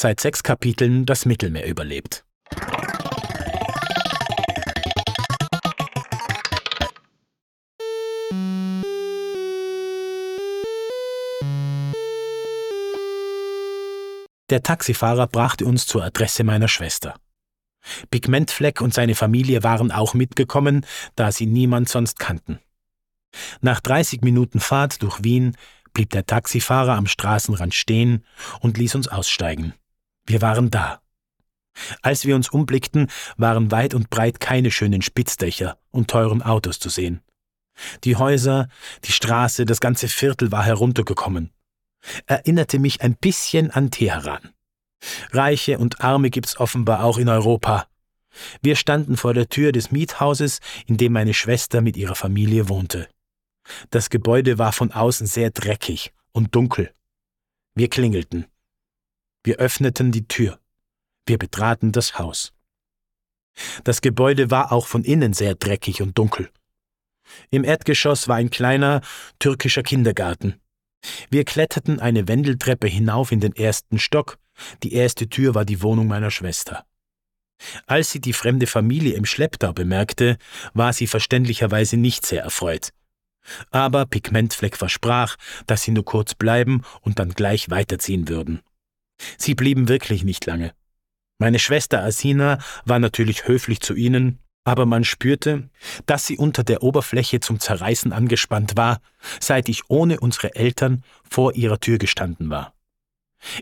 seit sechs Kapiteln das Mittelmeer überlebt. Der Taxifahrer brachte uns zur Adresse meiner Schwester. Pigmentfleck und seine Familie waren auch mitgekommen, da sie niemand sonst kannten. Nach 30 Minuten Fahrt durch Wien blieb der Taxifahrer am Straßenrand stehen und ließ uns aussteigen. Wir waren da. Als wir uns umblickten, waren weit und breit keine schönen Spitzdächer und teuren Autos zu sehen. Die Häuser, die Straße, das ganze Viertel war heruntergekommen. Erinnerte mich ein bisschen an Teheran. Reiche und Arme gibt's offenbar auch in Europa. Wir standen vor der Tür des Miethauses, in dem meine Schwester mit ihrer Familie wohnte. Das Gebäude war von außen sehr dreckig und dunkel. Wir klingelten. Wir öffneten die Tür. Wir betraten das Haus. Das Gebäude war auch von innen sehr dreckig und dunkel. Im Erdgeschoss war ein kleiner türkischer Kindergarten. Wir kletterten eine Wendeltreppe hinauf in den ersten Stock. Die erste Tür war die Wohnung meiner Schwester. Als sie die fremde Familie im Schlepptau bemerkte, war sie verständlicherweise nicht sehr erfreut. Aber Pigmentfleck versprach, dass sie nur kurz bleiben und dann gleich weiterziehen würden. Sie blieben wirklich nicht lange. Meine Schwester Asina war natürlich höflich zu ihnen, aber man spürte, dass sie unter der Oberfläche zum Zerreißen angespannt war, seit ich ohne unsere Eltern vor ihrer Tür gestanden war.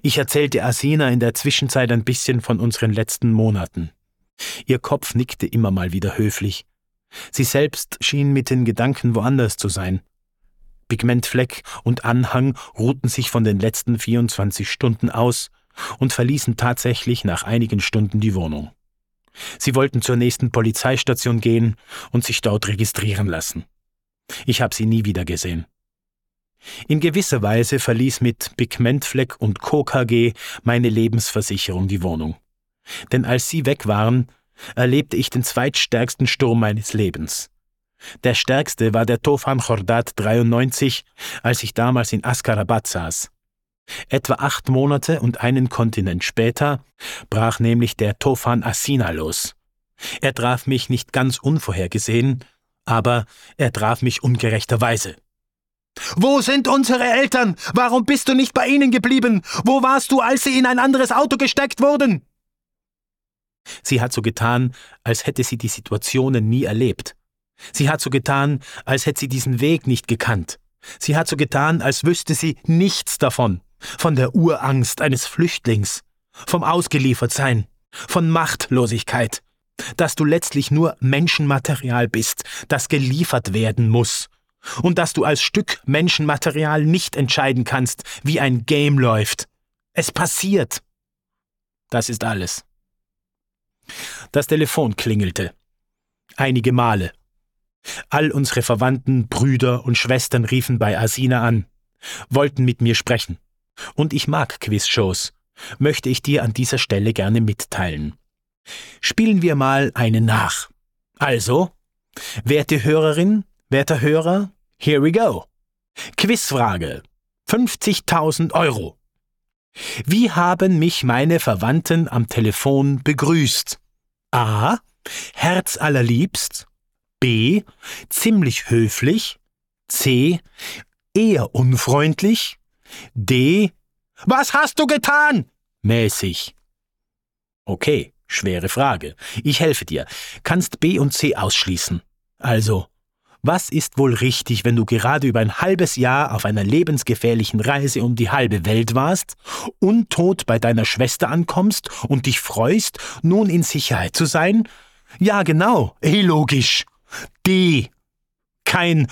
Ich erzählte Asina in der Zwischenzeit ein bisschen von unseren letzten Monaten. Ihr Kopf nickte immer mal wieder höflich, Sie selbst schien mit den Gedanken woanders zu sein. Pigmentfleck und Anhang ruhten sich von den letzten 24 Stunden aus und verließen tatsächlich nach einigen Stunden die Wohnung. Sie wollten zur nächsten Polizeistation gehen und sich dort registrieren lassen. Ich habe sie nie wieder gesehen. In gewisser Weise verließ mit Pigmentfleck und Co. KG meine Lebensversicherung die Wohnung. Denn als sie weg waren, erlebte ich den zweitstärksten Sturm meines Lebens. Der stärkste war der Tofan Chordat 93, als ich damals in Askarabad saß. Etwa acht Monate und einen Kontinent später brach nämlich der Tofan Asina los. Er traf mich nicht ganz unvorhergesehen, aber er traf mich ungerechterweise. Wo sind unsere Eltern? Warum bist du nicht bei ihnen geblieben? Wo warst du, als sie in ein anderes Auto gesteckt wurden? Sie hat so getan, als hätte sie die Situationen nie erlebt. Sie hat so getan, als hätte sie diesen Weg nicht gekannt. Sie hat so getan, als wüsste sie nichts davon, von der Urangst eines Flüchtlings, vom Ausgeliefertsein, von Machtlosigkeit, dass du letztlich nur Menschenmaterial bist, das geliefert werden muss, und dass du als Stück Menschenmaterial nicht entscheiden kannst, wie ein Game läuft. Es passiert. Das ist alles. Das Telefon klingelte. Einige Male. All unsere Verwandten, Brüder und Schwestern riefen bei Asina an, wollten mit mir sprechen. Und ich mag Quizshows, möchte ich dir an dieser Stelle gerne mitteilen. Spielen wir mal eine nach. Also, werte Hörerin, werter Hörer, here we go. Quizfrage. 50.000 Euro. Wie haben mich meine Verwandten am Telefon begrüßt? A. Herzallerliebst. B. Ziemlich höflich. C. Eher unfreundlich. D. Was hast du getan? Mäßig. Okay, schwere Frage. Ich helfe dir. Kannst B und C ausschließen. Also, was ist wohl richtig, wenn du gerade über ein halbes Jahr auf einer lebensgefährlichen Reise um die halbe Welt warst, untot bei deiner Schwester ankommst und dich freust, nun in Sicherheit zu sein? Ja, genau, eh logisch. D. Kein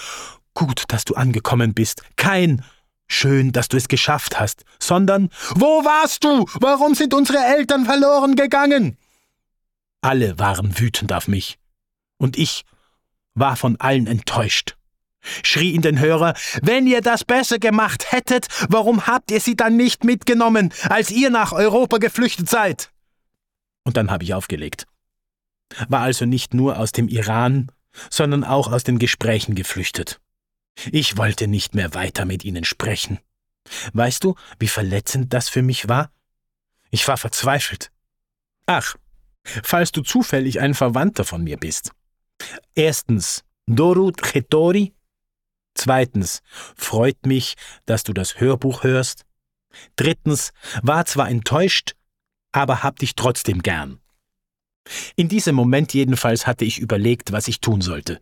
gut, dass du angekommen bist, kein schön, dass du es geschafft hast, sondern wo warst du? Warum sind unsere Eltern verloren gegangen? Alle waren wütend auf mich. Und ich war von allen enttäuscht. Schrie in den Hörer, wenn ihr das besser gemacht hättet, warum habt ihr sie dann nicht mitgenommen, als ihr nach Europa geflüchtet seid? Und dann habe ich aufgelegt. War also nicht nur aus dem Iran, sondern auch aus den Gesprächen geflüchtet. Ich wollte nicht mehr weiter mit ihnen sprechen. Weißt du, wie verletzend das für mich war? Ich war verzweifelt. Ach, falls du zufällig ein Verwandter von mir bist. Erstens, Dorut Chetori. Zweitens, freut mich, dass du das Hörbuch hörst. Drittens, war zwar enttäuscht, aber hab dich trotzdem gern. In diesem Moment jedenfalls hatte ich überlegt, was ich tun sollte.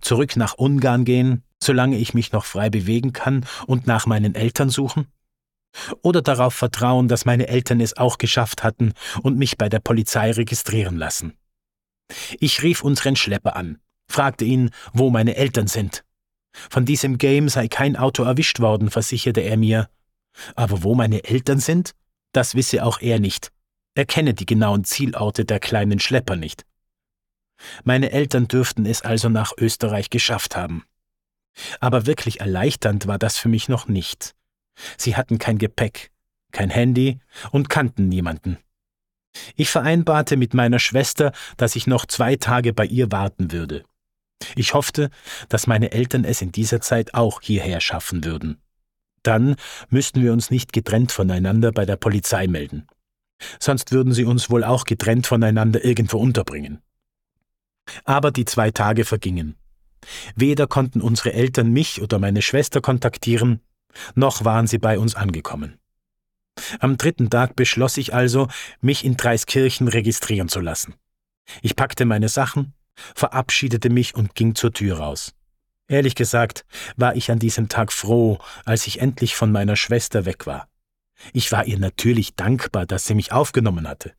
Zurück nach Ungarn gehen, solange ich mich noch frei bewegen kann, und nach meinen Eltern suchen? Oder darauf vertrauen, dass meine Eltern es auch geschafft hatten und mich bei der Polizei registrieren lassen. Ich rief unseren Schlepper an, fragte ihn, wo meine Eltern sind. Von diesem Game sei kein Auto erwischt worden, versicherte er mir. Aber wo meine Eltern sind, das wisse auch er nicht. Er kenne die genauen Zielorte der kleinen Schlepper nicht. Meine Eltern dürften es also nach Österreich geschafft haben. Aber wirklich erleichternd war das für mich noch nicht. Sie hatten kein Gepäck, kein Handy und kannten niemanden. Ich vereinbarte mit meiner Schwester, dass ich noch zwei Tage bei ihr warten würde. Ich hoffte, dass meine Eltern es in dieser Zeit auch hierher schaffen würden. Dann müssten wir uns nicht getrennt voneinander bei der Polizei melden. Sonst würden sie uns wohl auch getrennt voneinander irgendwo unterbringen. Aber die zwei Tage vergingen. Weder konnten unsere Eltern mich oder meine Schwester kontaktieren, noch waren sie bei uns angekommen. Am dritten Tag beschloss ich also, mich in Dreiskirchen registrieren zu lassen. Ich packte meine Sachen, verabschiedete mich und ging zur Tür raus. Ehrlich gesagt war ich an diesem Tag froh, als ich endlich von meiner Schwester weg war. Ich war ihr natürlich dankbar, dass sie mich aufgenommen hatte.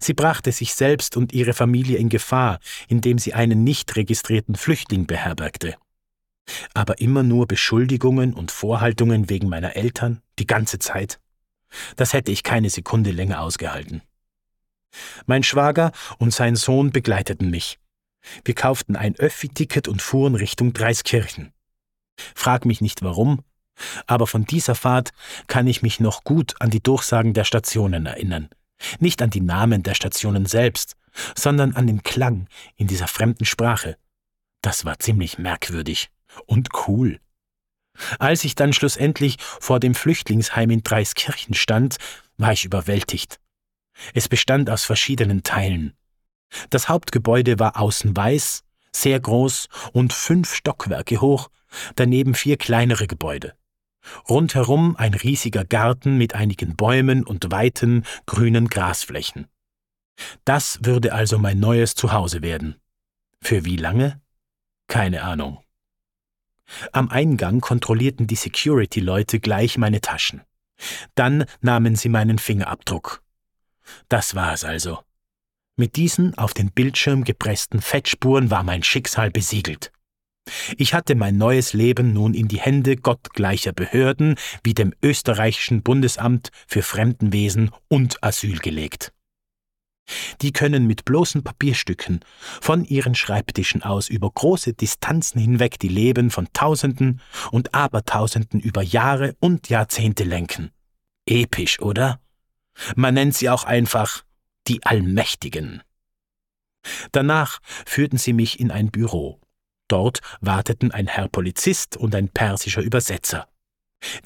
Sie brachte sich selbst und ihre Familie in Gefahr, indem sie einen nicht registrierten Flüchtling beherbergte. Aber immer nur Beschuldigungen und Vorhaltungen wegen meiner Eltern, die ganze Zeit. Das hätte ich keine Sekunde länger ausgehalten. Mein Schwager und sein Sohn begleiteten mich. Wir kauften ein Öffi-Ticket und fuhren Richtung Dreiskirchen. Frag mich nicht warum, aber von dieser Fahrt kann ich mich noch gut an die Durchsagen der Stationen erinnern. Nicht an die Namen der Stationen selbst, sondern an den Klang in dieser fremden Sprache. Das war ziemlich merkwürdig und cool. Als ich dann schlussendlich vor dem Flüchtlingsheim in Dreiskirchen stand, war ich überwältigt. Es bestand aus verschiedenen Teilen. Das Hauptgebäude war außen weiß, sehr groß und fünf Stockwerke hoch, daneben vier kleinere Gebäude. Rundherum ein riesiger Garten mit einigen Bäumen und weiten, grünen Grasflächen. Das würde also mein neues Zuhause werden. Für wie lange? Keine Ahnung. Am Eingang kontrollierten die Security-Leute gleich meine Taschen. Dann nahmen sie meinen Fingerabdruck. Das war es also. Mit diesen auf den Bildschirm gepressten Fettspuren war mein Schicksal besiegelt. Ich hatte mein neues Leben nun in die Hände gottgleicher Behörden wie dem österreichischen Bundesamt für Fremdenwesen und Asyl gelegt. Die können mit bloßen Papierstücken von ihren Schreibtischen aus über große Distanzen hinweg die Leben von Tausenden und Abertausenden über Jahre und Jahrzehnte lenken. Episch, oder? Man nennt sie auch einfach die Allmächtigen. Danach führten sie mich in ein Büro. Dort warteten ein Herr Polizist und ein persischer Übersetzer.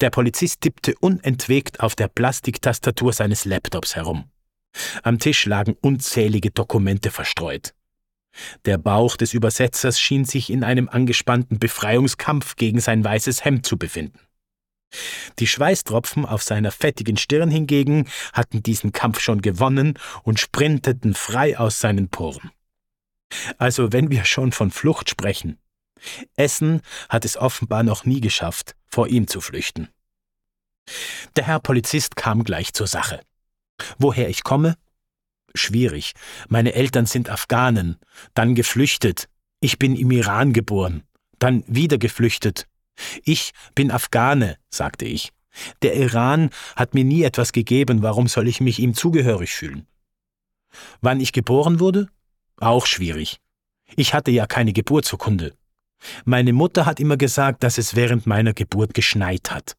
Der Polizist tippte unentwegt auf der Plastiktastatur seines Laptops herum. Am Tisch lagen unzählige Dokumente verstreut. Der Bauch des Übersetzers schien sich in einem angespannten Befreiungskampf gegen sein weißes Hemd zu befinden. Die Schweißtropfen auf seiner fettigen Stirn hingegen hatten diesen Kampf schon gewonnen und sprinteten frei aus seinen Poren. Also wenn wir schon von Flucht sprechen. Essen hat es offenbar noch nie geschafft, vor ihm zu flüchten. Der Herr Polizist kam gleich zur Sache. Woher ich komme? Schwierig. Meine Eltern sind Afghanen, dann geflüchtet. Ich bin im Iran geboren, dann wieder geflüchtet. Ich bin Afghane, sagte ich. Der Iran hat mir nie etwas gegeben, warum soll ich mich ihm zugehörig fühlen? Wann ich geboren wurde? Auch schwierig. Ich hatte ja keine Geburtsurkunde. Meine Mutter hat immer gesagt, dass es während meiner Geburt geschneit hat.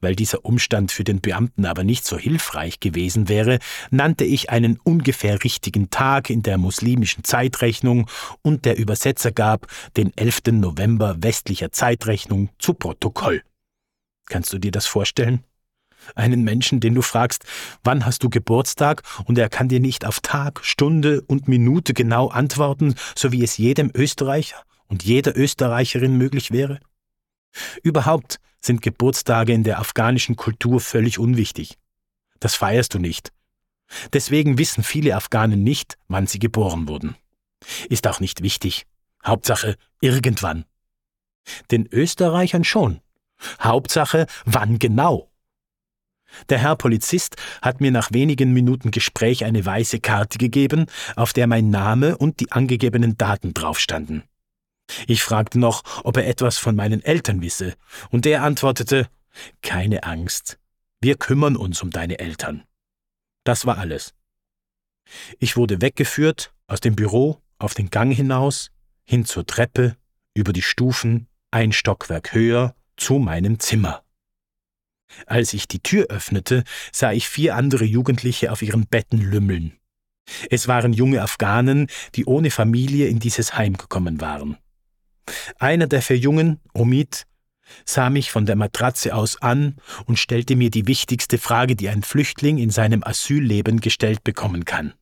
Weil dieser Umstand für den Beamten aber nicht so hilfreich gewesen wäre, nannte ich einen ungefähr richtigen Tag in der muslimischen Zeitrechnung und der Übersetzer gab den 11. November westlicher Zeitrechnung zu Protokoll. Kannst du dir das vorstellen? Einen Menschen, den du fragst, wann hast du Geburtstag, und er kann dir nicht auf Tag, Stunde und Minute genau antworten, so wie es jedem Österreicher und jeder Österreicherin möglich wäre? Überhaupt sind Geburtstage in der afghanischen Kultur völlig unwichtig. Das feierst du nicht. Deswegen wissen viele Afghanen nicht, wann sie geboren wurden. Ist auch nicht wichtig. Hauptsache irgendwann. Den Österreichern schon. Hauptsache wann genau. Der Herr Polizist hat mir nach wenigen Minuten Gespräch eine weiße Karte gegeben, auf der mein Name und die angegebenen Daten draufstanden. Ich fragte noch, ob er etwas von meinen Eltern wisse, und er antwortete Keine Angst, wir kümmern uns um deine Eltern. Das war alles. Ich wurde weggeführt, aus dem Büro, auf den Gang hinaus, hin zur Treppe, über die Stufen, ein Stockwerk höher, zu meinem Zimmer. Als ich die Tür öffnete, sah ich vier andere Jugendliche auf ihren Betten lümmeln. Es waren junge Afghanen, die ohne Familie in dieses Heim gekommen waren. Einer der vier Jungen, Omid, sah mich von der Matratze aus an und stellte mir die wichtigste Frage, die ein Flüchtling in seinem Asylleben gestellt bekommen kann.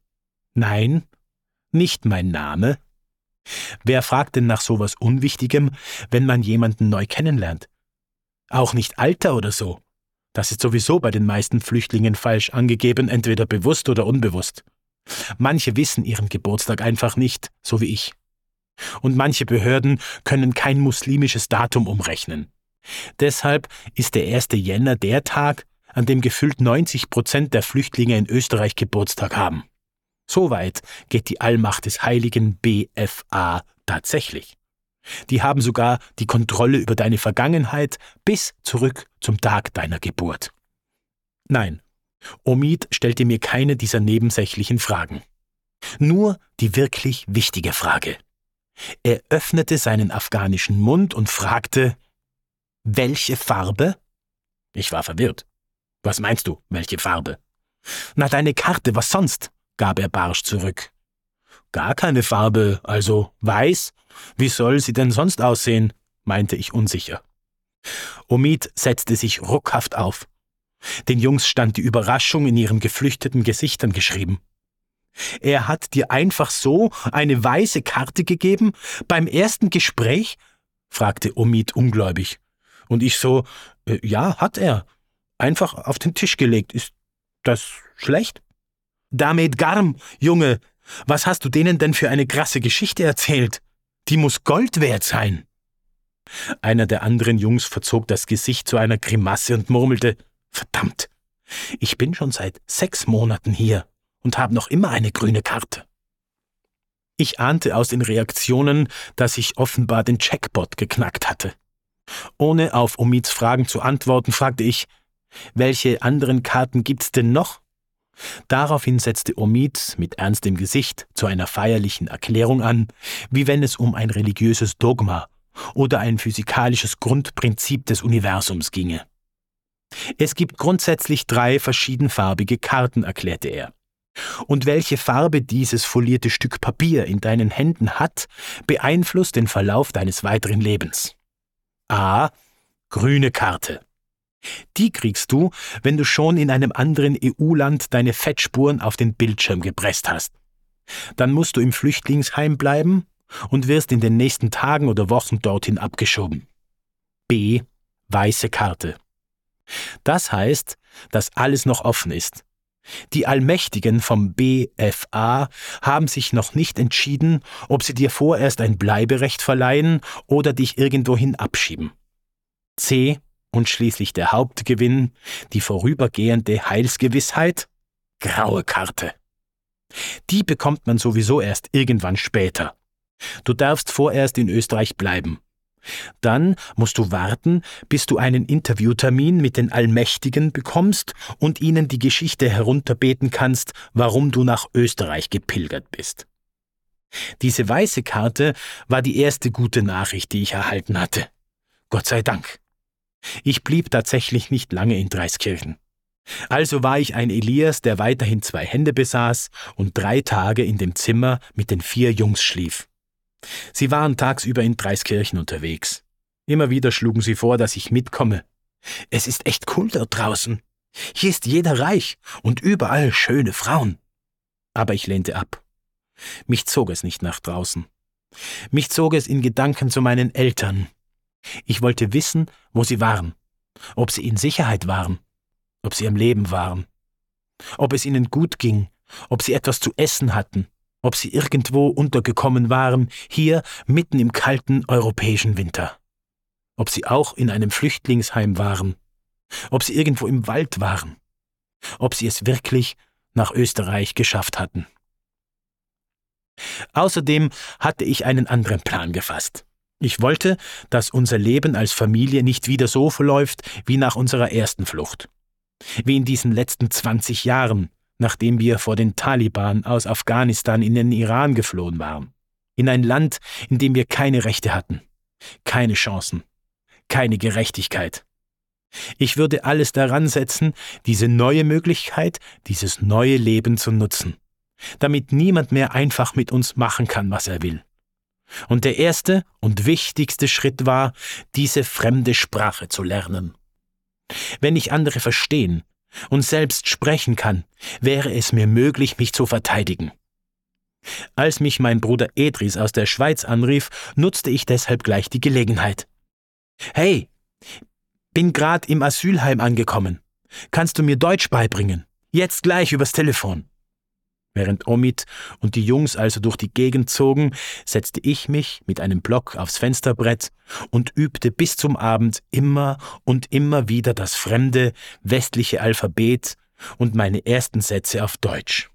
Nein, nicht mein Name. Wer fragt denn nach sowas Unwichtigem, wenn man jemanden neu kennenlernt? Auch nicht Alter oder so. Das ist sowieso bei den meisten Flüchtlingen falsch angegeben, entweder bewusst oder unbewusst. Manche wissen ihren Geburtstag einfach nicht, so wie ich. Und manche Behörden können kein muslimisches Datum umrechnen. Deshalb ist der 1. Jänner der Tag, an dem gefühlt 90 Prozent der Flüchtlinge in Österreich Geburtstag haben. So weit geht die Allmacht des heiligen BFA tatsächlich. Die haben sogar die Kontrolle über deine Vergangenheit bis zurück zum Tag deiner Geburt. Nein, Omid stellte mir keine dieser nebensächlichen Fragen. Nur die wirklich wichtige Frage. Er öffnete seinen afghanischen Mund und fragte, welche Farbe? Ich war verwirrt. Was meinst du, welche Farbe? Na, deine Karte, was sonst? gab er barsch zurück. Gar keine Farbe, also weiß? Wie soll sie denn sonst aussehen? meinte ich unsicher. Omid setzte sich ruckhaft auf. Den Jungs stand die Überraschung in ihren geflüchteten Gesichtern geschrieben. Er hat dir einfach so eine weiße Karte gegeben beim ersten Gespräch? fragte Omid ungläubig. Und ich so, äh, ja, hat er. Einfach auf den Tisch gelegt. Ist das schlecht? Damit Garm, Junge, was hast du denen denn für eine krasse Geschichte erzählt? Die muss Gold wert sein. Einer der anderen Jungs verzog das Gesicht zu einer Grimasse und murmelte, verdammt, ich bin schon seit sechs Monaten hier und habe noch immer eine grüne Karte. Ich ahnte aus den Reaktionen, dass ich offenbar den Checkbot geknackt hatte. Ohne auf Omids Fragen zu antworten, fragte ich, welche anderen Karten gibt's denn noch? Daraufhin setzte Omid mit ernstem Gesicht zu einer feierlichen Erklärung an, wie wenn es um ein religiöses Dogma oder ein physikalisches Grundprinzip des Universums ginge. Es gibt grundsätzlich drei verschiedenfarbige Karten, erklärte er. Und welche Farbe dieses folierte Stück Papier in deinen Händen hat, beeinflusst den Verlauf deines weiteren Lebens. A. Grüne Karte. Die kriegst du, wenn du schon in einem anderen EU-Land deine Fettspuren auf den Bildschirm gepresst hast. Dann musst du im Flüchtlingsheim bleiben und wirst in den nächsten Tagen oder Wochen dorthin abgeschoben. B. Weiße Karte. Das heißt, dass alles noch offen ist. Die Allmächtigen vom BFA haben sich noch nicht entschieden, ob sie dir vorerst ein Bleiberecht verleihen oder dich irgendwohin abschieben. C. Und schließlich der Hauptgewinn, die vorübergehende Heilsgewissheit? Graue Karte. Die bekommt man sowieso erst irgendwann später. Du darfst vorerst in Österreich bleiben. Dann musst du warten, bis du einen Interviewtermin mit den Allmächtigen bekommst und ihnen die Geschichte herunterbeten kannst, warum du nach Österreich gepilgert bist. Diese weiße Karte war die erste gute Nachricht, die ich erhalten hatte. Gott sei Dank. Ich blieb tatsächlich nicht lange in Dreiskirchen. Also war ich ein Elias, der weiterhin zwei Hände besaß und drei Tage in dem Zimmer mit den vier Jungs schlief. Sie waren tagsüber in Dreiskirchen unterwegs. Immer wieder schlugen sie vor, dass ich mitkomme. Es ist echt cool dort draußen. Hier ist jeder reich und überall schöne Frauen. Aber ich lehnte ab. Mich zog es nicht nach draußen. Mich zog es in Gedanken zu meinen Eltern. Ich wollte wissen, wo sie waren, ob sie in Sicherheit waren, ob sie am Leben waren, ob es ihnen gut ging, ob sie etwas zu essen hatten, ob sie irgendwo untergekommen waren, hier mitten im kalten europäischen Winter, ob sie auch in einem Flüchtlingsheim waren, ob sie irgendwo im Wald waren, ob sie es wirklich nach Österreich geschafft hatten. Außerdem hatte ich einen anderen Plan gefasst. Ich wollte, dass unser Leben als Familie nicht wieder so verläuft wie nach unserer ersten Flucht. Wie in diesen letzten 20 Jahren, nachdem wir vor den Taliban aus Afghanistan in den Iran geflohen waren. In ein Land, in dem wir keine Rechte hatten, keine Chancen, keine Gerechtigkeit. Ich würde alles daran setzen, diese neue Möglichkeit, dieses neue Leben zu nutzen, damit niemand mehr einfach mit uns machen kann, was er will. Und der erste und wichtigste Schritt war, diese fremde Sprache zu lernen. Wenn ich andere verstehen und selbst sprechen kann, wäre es mir möglich, mich zu verteidigen. Als mich mein Bruder Edris aus der Schweiz anrief, nutzte ich deshalb gleich die Gelegenheit. Hey, bin grad im Asylheim angekommen. Kannst du mir Deutsch beibringen? Jetzt gleich übers Telefon. Während Omid und die Jungs also durch die Gegend zogen, setzte ich mich mit einem Block aufs Fensterbrett und übte bis zum Abend immer und immer wieder das fremde, westliche Alphabet und meine ersten Sätze auf Deutsch.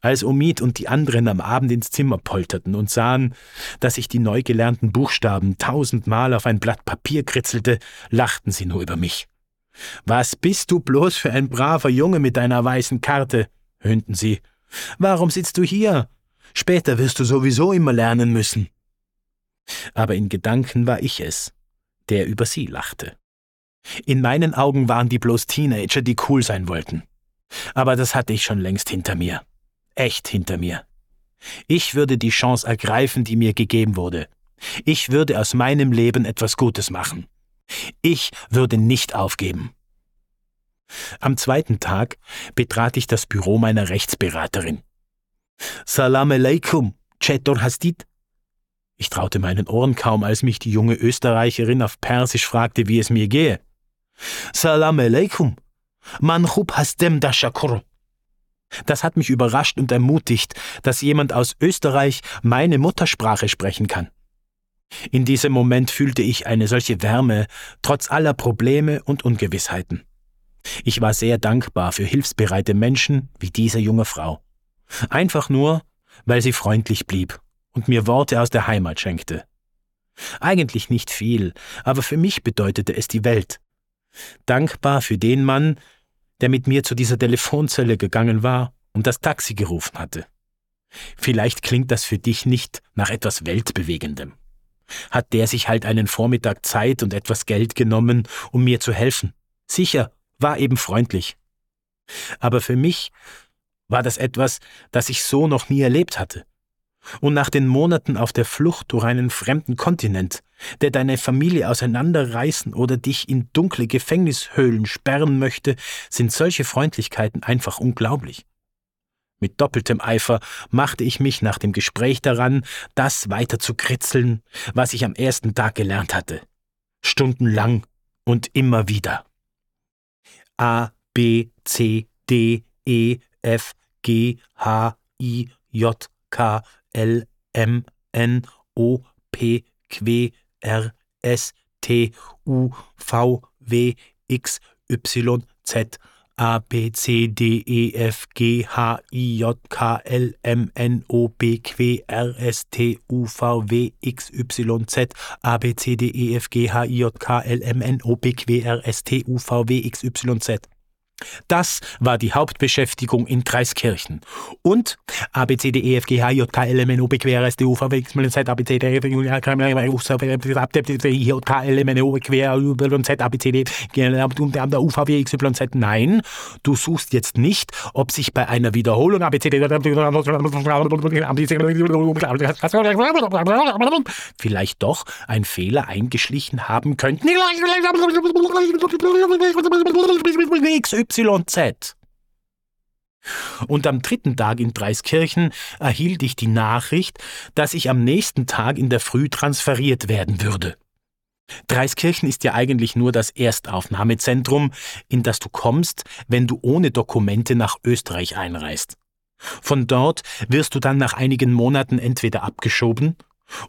Als Omid und die anderen am Abend ins Zimmer polterten und sahen, dass ich die neu gelernten Buchstaben tausendmal auf ein Blatt Papier kritzelte, lachten sie nur über mich. Was bist du bloß für ein braver Junge mit deiner weißen Karte? Höhnten sie. Warum sitzt du hier? Später wirst du sowieso immer lernen müssen. Aber in Gedanken war ich es, der über sie lachte. In meinen Augen waren die bloß Teenager, die cool sein wollten. Aber das hatte ich schon längst hinter mir. Echt hinter mir. Ich würde die Chance ergreifen, die mir gegeben wurde. Ich würde aus meinem Leben etwas Gutes machen. Ich würde nicht aufgeben. Am zweiten Tag betrat ich das Büro meiner Rechtsberaterin. Salam alaikum, Chetor Hastit. Ich traute meinen Ohren kaum, als mich die junge Österreicherin auf Persisch fragte, wie es mir gehe. Salam alaikum, man chub hastem da shakur. Das hat mich überrascht und ermutigt, dass jemand aus Österreich meine Muttersprache sprechen kann. In diesem Moment fühlte ich eine solche Wärme, trotz aller Probleme und Ungewissheiten. Ich war sehr dankbar für hilfsbereite Menschen wie diese junge Frau. Einfach nur, weil sie freundlich blieb und mir Worte aus der Heimat schenkte. Eigentlich nicht viel, aber für mich bedeutete es die Welt. Dankbar für den Mann, der mit mir zu dieser Telefonzelle gegangen war und das Taxi gerufen hatte. Vielleicht klingt das für dich nicht nach etwas Weltbewegendem. Hat der sich halt einen Vormittag Zeit und etwas Geld genommen, um mir zu helfen? Sicher, war eben freundlich. Aber für mich war das etwas, das ich so noch nie erlebt hatte. Und nach den Monaten auf der Flucht durch einen fremden Kontinent, der deine Familie auseinanderreißen oder dich in dunkle Gefängnishöhlen sperren möchte, sind solche Freundlichkeiten einfach unglaublich. Mit doppeltem Eifer machte ich mich nach dem Gespräch daran, das weiter zu kritzeln, was ich am ersten Tag gelernt hatte. Stundenlang und immer wieder. A, B, C, D, E, F, G, H, I, J, K, L, M, N, O, P, Q, R, S, T, U, V, W, X, Y, Z, A, B, C, D, E, F, G, H, I, J, K, L, M, N, O, P, Q, R, S, T, U, V, W, X, Y, Z, A, B, C, D, E, F, G, H, I, J, K, L, M, N, O, P, Q, R, S, T, U, V, W, X, Y, Z. Das war die Hauptbeschäftigung in Dreiskirchen. Und A, B, C, D, E, F, G, H, J, K, L, M, N, O, P, Q, R, S, T, U, V, W, X, Y, Z, A, B, C, D, E, F, G, H, K, M, N, O, J, K, L, M, N, O, Q, R, Z, A, B, C, D, G, L, M, U, V, W, X, Y, Z. Nein, du suchst jetzt nicht, ob sich bei einer Wiederholung A, B, C, D, vielleicht doch ein Fehler eingeschlichen haben könnte. XYZ. Und am dritten Tag in Dreiskirchen erhielt ich die Nachricht, dass ich am nächsten Tag in der Früh transferiert werden würde. Dreiskirchen ist ja eigentlich nur das Erstaufnahmezentrum, in das du kommst, wenn du ohne Dokumente nach Österreich einreist. Von dort wirst du dann nach einigen Monaten entweder abgeschoben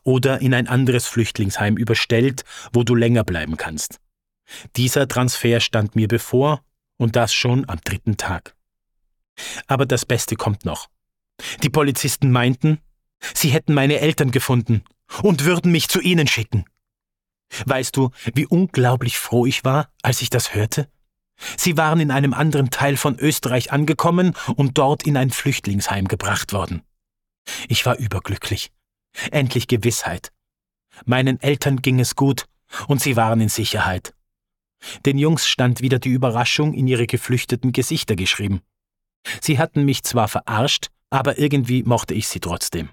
oder in ein anderes Flüchtlingsheim überstellt, wo du länger bleiben kannst. Dieser Transfer stand mir bevor, und das schon am dritten Tag. Aber das Beste kommt noch. Die Polizisten meinten, sie hätten meine Eltern gefunden und würden mich zu ihnen schicken. Weißt du, wie unglaublich froh ich war, als ich das hörte? Sie waren in einem anderen Teil von Österreich angekommen und dort in ein Flüchtlingsheim gebracht worden. Ich war überglücklich. Endlich Gewissheit. Meinen Eltern ging es gut und sie waren in Sicherheit. Den Jungs stand wieder die Überraschung in ihre geflüchteten Gesichter geschrieben. Sie hatten mich zwar verarscht, aber irgendwie mochte ich sie trotzdem.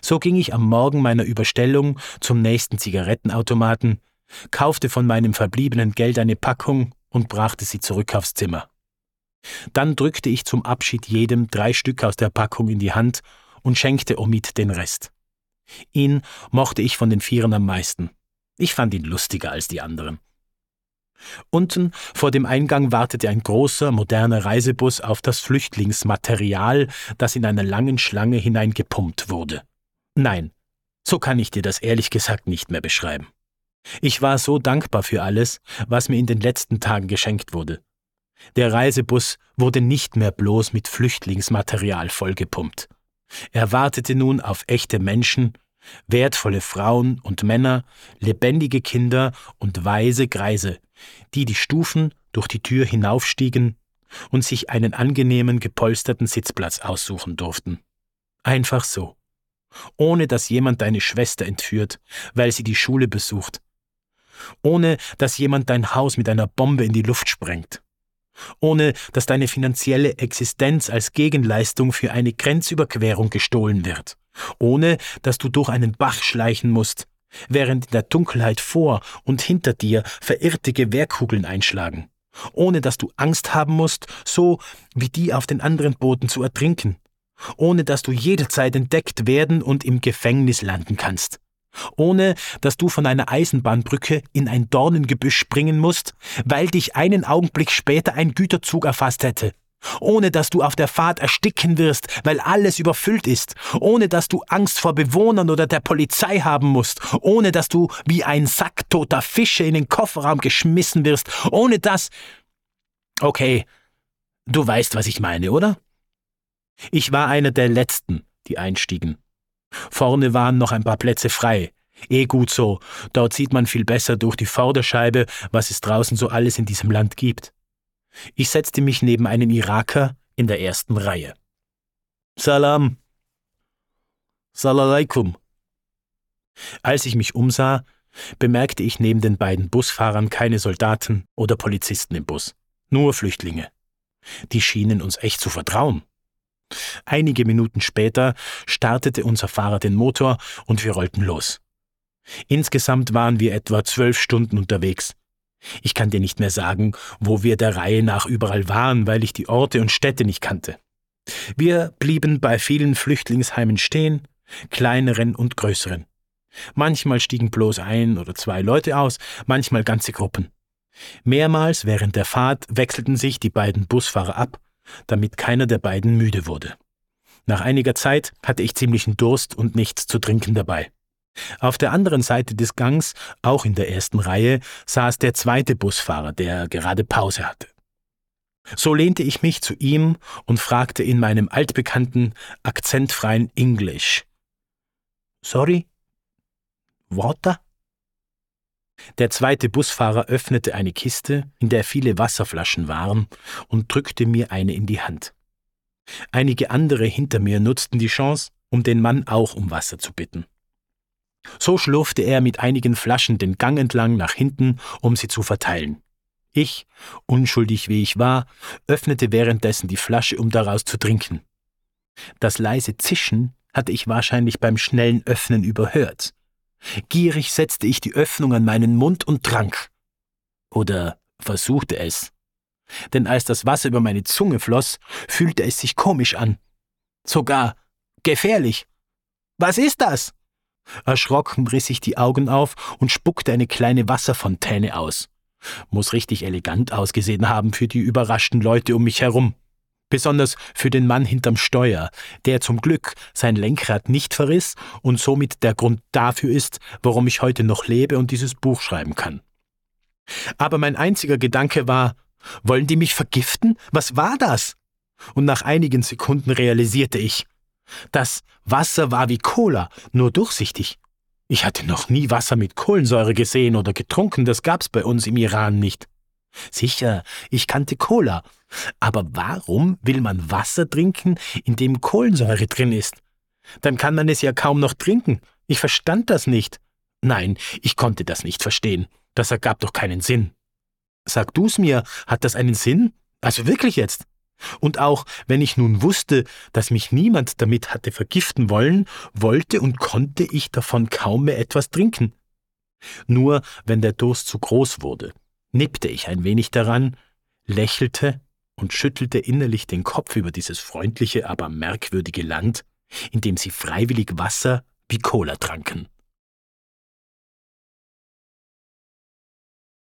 So ging ich am Morgen meiner Überstellung zum nächsten Zigarettenautomaten, kaufte von meinem verbliebenen Geld eine Packung und brachte sie zurück aufs Zimmer. Dann drückte ich zum Abschied jedem drei Stück aus der Packung in die Hand und schenkte Omid den Rest. Ihn mochte ich von den Vieren am meisten. Ich fand ihn lustiger als die anderen. Unten vor dem Eingang wartete ein großer, moderner Reisebus auf das Flüchtlingsmaterial, das in einer langen Schlange hineingepumpt wurde. Nein, so kann ich dir das ehrlich gesagt nicht mehr beschreiben. Ich war so dankbar für alles, was mir in den letzten Tagen geschenkt wurde. Der Reisebus wurde nicht mehr bloß mit Flüchtlingsmaterial vollgepumpt. Er wartete nun auf echte Menschen, wertvolle Frauen und Männer, lebendige Kinder und weise Greise, die die Stufen durch die Tür hinaufstiegen und sich einen angenehmen gepolsterten Sitzplatz aussuchen durften. Einfach so. Ohne dass jemand deine Schwester entführt, weil sie die Schule besucht. Ohne dass jemand dein Haus mit einer Bombe in die Luft sprengt. Ohne dass deine finanzielle Existenz als Gegenleistung für eine Grenzüberquerung gestohlen wird. Ohne dass du durch einen Bach schleichen musst, während in der Dunkelheit vor und hinter dir verirrte Gewehrkugeln einschlagen, ohne dass du Angst haben musst, so wie die auf den anderen Booten zu ertrinken, ohne dass du jederzeit entdeckt werden und im Gefängnis landen kannst, ohne dass du von einer Eisenbahnbrücke in ein Dornengebüsch springen musst, weil dich einen Augenblick später ein Güterzug erfasst hätte, ohne dass du auf der Fahrt ersticken wirst, weil alles überfüllt ist, ohne dass du Angst vor Bewohnern oder der Polizei haben musst, ohne dass du wie ein Sack toter Fische in den Kofferraum geschmissen wirst, ohne dass. Okay, du weißt, was ich meine, oder? Ich war einer der Letzten, die einstiegen. Vorne waren noch ein paar Plätze frei. Eh gut so, dort sieht man viel besser durch die Vorderscheibe, was es draußen so alles in diesem Land gibt. Ich setzte mich neben einen Iraker in der ersten Reihe. Salam. Salalaikum. Als ich mich umsah, bemerkte ich neben den beiden Busfahrern keine Soldaten oder Polizisten im Bus, nur Flüchtlinge. Die schienen uns echt zu vertrauen. Einige Minuten später startete unser Fahrer den Motor und wir rollten los. Insgesamt waren wir etwa zwölf Stunden unterwegs, ich kann dir nicht mehr sagen, wo wir der Reihe nach überall waren, weil ich die Orte und Städte nicht kannte. Wir blieben bei vielen Flüchtlingsheimen stehen, kleineren und größeren. Manchmal stiegen bloß ein oder zwei Leute aus, manchmal ganze Gruppen. Mehrmals während der Fahrt wechselten sich die beiden Busfahrer ab, damit keiner der beiden müde wurde. Nach einiger Zeit hatte ich ziemlichen Durst und nichts zu trinken dabei. Auf der anderen Seite des Gangs, auch in der ersten Reihe, saß der zweite Busfahrer, der gerade Pause hatte. So lehnte ich mich zu ihm und fragte in meinem altbekannten, akzentfreien Englisch. Sorry? Water? Der zweite Busfahrer öffnete eine Kiste, in der viele Wasserflaschen waren, und drückte mir eine in die Hand. Einige andere hinter mir nutzten die Chance, um den Mann auch um Wasser zu bitten. So schlurfte er mit einigen Flaschen den Gang entlang nach hinten, um sie zu verteilen. Ich, unschuldig wie ich war, öffnete währenddessen die Flasche, um daraus zu trinken. Das leise Zischen hatte ich wahrscheinlich beim schnellen Öffnen überhört. Gierig setzte ich die Öffnung an meinen Mund und trank. Oder versuchte es. Denn als das Wasser über meine Zunge floss, fühlte es sich komisch an. Sogar gefährlich. Was ist das? Erschrocken riss ich die Augen auf und spuckte eine kleine Wasserfontäne aus. Muss richtig elegant ausgesehen haben für die überraschten Leute um mich herum. Besonders für den Mann hinterm Steuer, der zum Glück sein Lenkrad nicht verriss und somit der Grund dafür ist, warum ich heute noch lebe und dieses Buch schreiben kann. Aber mein einziger Gedanke war, wollen die mich vergiften? Was war das? Und nach einigen Sekunden realisierte ich, das Wasser war wie Cola, nur durchsichtig. Ich hatte noch nie Wasser mit Kohlensäure gesehen oder getrunken, das gab's bei uns im Iran nicht. Sicher, ich kannte Cola, aber warum will man Wasser trinken, in dem Kohlensäure drin ist? Dann kann man es ja kaum noch trinken. Ich verstand das nicht. Nein, ich konnte das nicht verstehen. Das ergab doch keinen Sinn. Sag du's mir, hat das einen Sinn? Also wirklich jetzt? Und auch wenn ich nun wusste, dass mich niemand damit hatte vergiften wollen, wollte und konnte ich davon kaum mehr etwas trinken. Nur wenn der Durst zu groß wurde, nippte ich ein wenig daran, lächelte und schüttelte innerlich den Kopf über dieses freundliche, aber merkwürdige Land, in dem sie freiwillig Wasser wie Cola tranken.